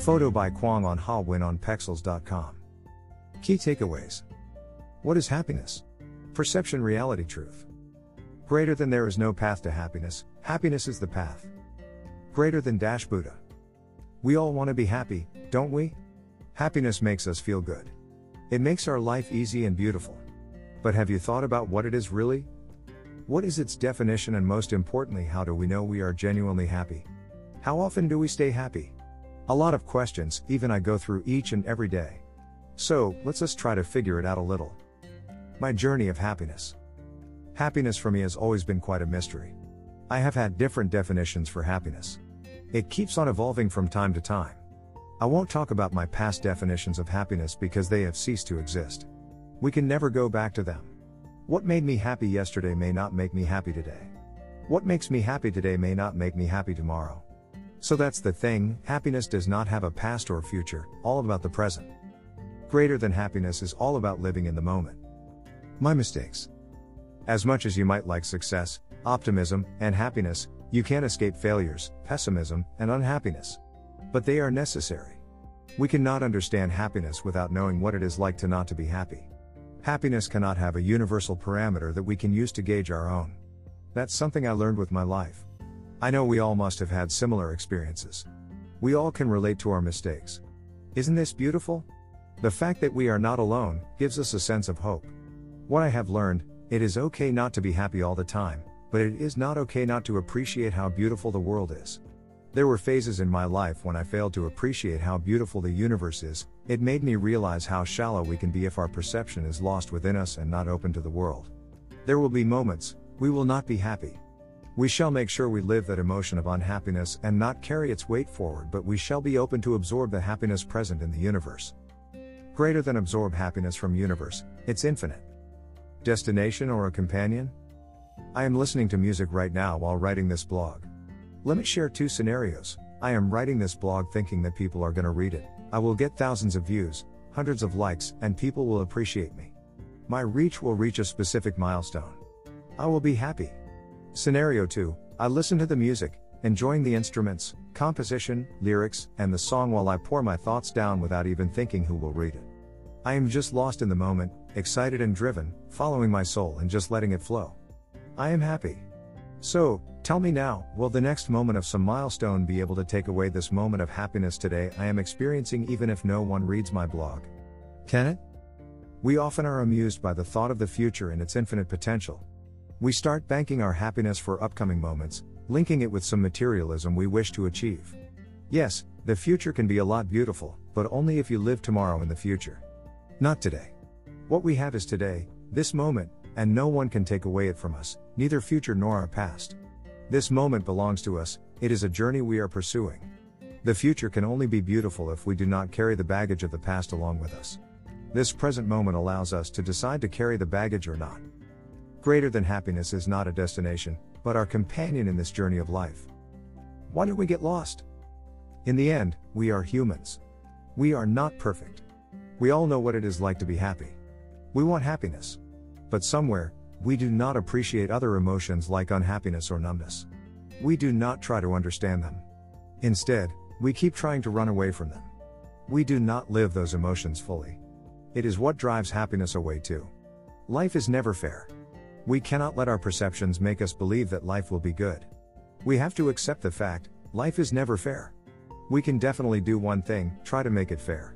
Photo by Kwong on Hawin on Pexels.com. Key takeaways. What is happiness? Perception, reality, truth. Greater than there is no path to happiness, happiness is the path. Greater than Dash Buddha. We all want to be happy, don't we? Happiness makes us feel good. It makes our life easy and beautiful. But have you thought about what it is really? What is its definition and most importantly, how do we know we are genuinely happy? How often do we stay happy? A lot of questions, even I go through each and every day. So, let's us try to figure it out a little. My journey of happiness. Happiness for me has always been quite a mystery. I have had different definitions for happiness. It keeps on evolving from time to time. I won't talk about my past definitions of happiness because they have ceased to exist. We can never go back to them. What made me happy yesterday may not make me happy today. What makes me happy today may not make me happy tomorrow. So that's the thing, happiness does not have a past or future, all about the present. Greater than happiness is all about living in the moment. My mistakes. As much as you might like success, optimism, and happiness, you can't escape failures, pessimism, and unhappiness. But they are necessary. We cannot understand happiness without knowing what it is like to not to be happy. Happiness cannot have a universal parameter that we can use to gauge our own. That's something I learned with my life. I know we all must have had similar experiences. We all can relate to our mistakes. Isn't this beautiful? The fact that we are not alone gives us a sense of hope. What I have learned, it is okay not to be happy all the time, but it is not okay not to appreciate how beautiful the world is. There were phases in my life when I failed to appreciate how beautiful the universe is, it made me realize how shallow we can be if our perception is lost within us and not open to the world. There will be moments, we will not be happy. We shall make sure we live that emotion of unhappiness and not carry its weight forward, but we shall be open to absorb the happiness present in the universe. Greater than absorb happiness from universe, it's infinite. Destination or a companion? I am listening to music right now while writing this blog. Let me share two scenarios. I am writing this blog thinking that people are going to read it. I will get thousands of views, hundreds of likes, and people will appreciate me. My reach will reach a specific milestone. I will be happy. Scenario 2 I listen to the music, enjoying the instruments, composition, lyrics, and the song while I pour my thoughts down without even thinking who will read it. I am just lost in the moment, excited and driven, following my soul and just letting it flow. I am happy. So, tell me now, will the next moment of some milestone be able to take away this moment of happiness today I am experiencing even if no one reads my blog? Can it? We often are amused by the thought of the future and its infinite potential. We start banking our happiness for upcoming moments, linking it with some materialism we wish to achieve. Yes, the future can be a lot beautiful, but only if you live tomorrow in the future. Not today. What we have is today, this moment, and no one can take away it from us, neither future nor our past. This moment belongs to us, it is a journey we are pursuing. The future can only be beautiful if we do not carry the baggage of the past along with us. This present moment allows us to decide to carry the baggage or not. Greater than happiness is not a destination, but our companion in this journey of life. Why do we get lost? In the end, we are humans. We are not perfect. We all know what it is like to be happy. We want happiness. But somewhere, we do not appreciate other emotions like unhappiness or numbness. We do not try to understand them. Instead, we keep trying to run away from them. We do not live those emotions fully. It is what drives happiness away too. Life is never fair. We cannot let our perceptions make us believe that life will be good. We have to accept the fact, life is never fair. We can definitely do one thing, try to make it fair.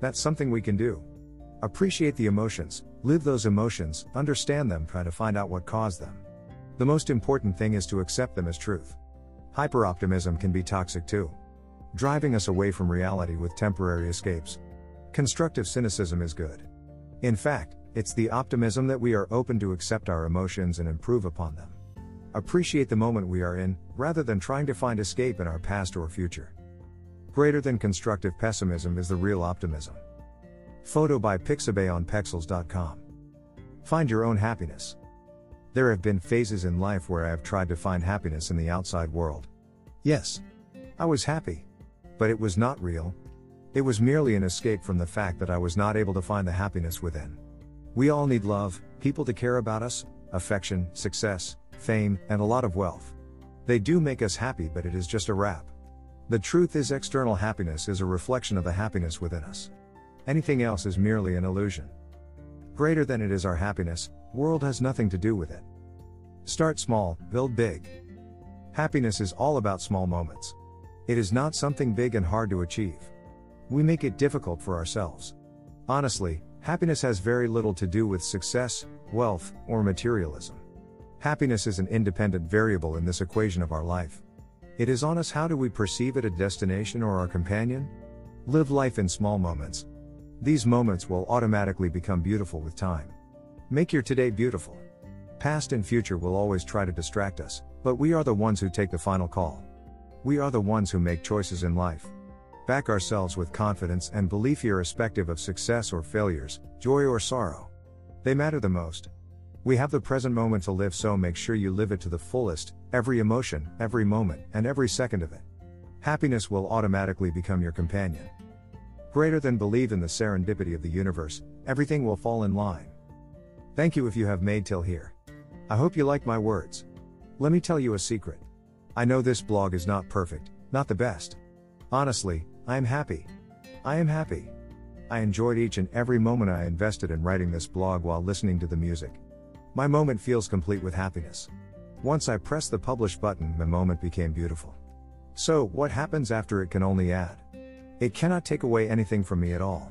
That's something we can do. Appreciate the emotions, live those emotions, understand them, try to find out what caused them. The most important thing is to accept them as truth. Hyperoptimism can be toxic too, driving us away from reality with temporary escapes. Constructive cynicism is good. In fact, it's the optimism that we are open to accept our emotions and improve upon them. Appreciate the moment we are in, rather than trying to find escape in our past or future. Greater than constructive pessimism is the real optimism. Photo by Pixabay on Pexels.com. Find your own happiness. There have been phases in life where I have tried to find happiness in the outside world. Yes. I was happy. But it was not real. It was merely an escape from the fact that I was not able to find the happiness within. We all need love, people to care about us, affection, success, fame, and a lot of wealth. They do make us happy, but it is just a wrap. The truth is, external happiness is a reflection of the happiness within us. Anything else is merely an illusion. Greater than it is our happiness, world has nothing to do with it. Start small, build big. Happiness is all about small moments. It is not something big and hard to achieve. We make it difficult for ourselves. Honestly, happiness has very little to do with success, wealth, or materialism. Happiness is an independent variable in this equation of our life. It is on us how do we perceive it a destination or our companion? Live life in small moments. These moments will automatically become beautiful with time. Make your today beautiful. Past and future will always try to distract us, but we are the ones who take the final call. We are the ones who make choices in life. Back ourselves with confidence and belief irrespective of success or failures, joy or sorrow. They matter the most. We have the present moment to live, so make sure you live it to the fullest, every emotion, every moment, and every second of it. Happiness will automatically become your companion. Greater than believe in the serendipity of the universe, everything will fall in line. Thank you if you have made till here. I hope you like my words. Let me tell you a secret. I know this blog is not perfect, not the best. Honestly, I am happy. I am happy. I enjoyed each and every moment I invested in writing this blog while listening to the music. My moment feels complete with happiness. Once I pressed the publish button, the moment became beautiful. So, what happens after it can only add? It cannot take away anything from me at all.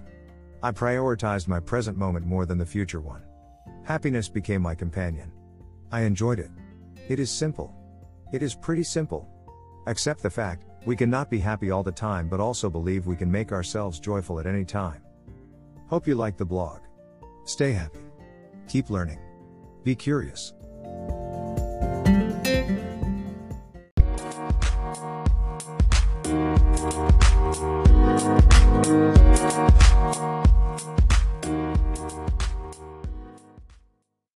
I prioritized my present moment more than the future one. Happiness became my companion. I enjoyed it. It is simple. It is pretty simple. Accept the fact, we cannot be happy all the time but also believe we can make ourselves joyful at any time. Hope you like the blog. Stay happy. Keep learning. Be curious.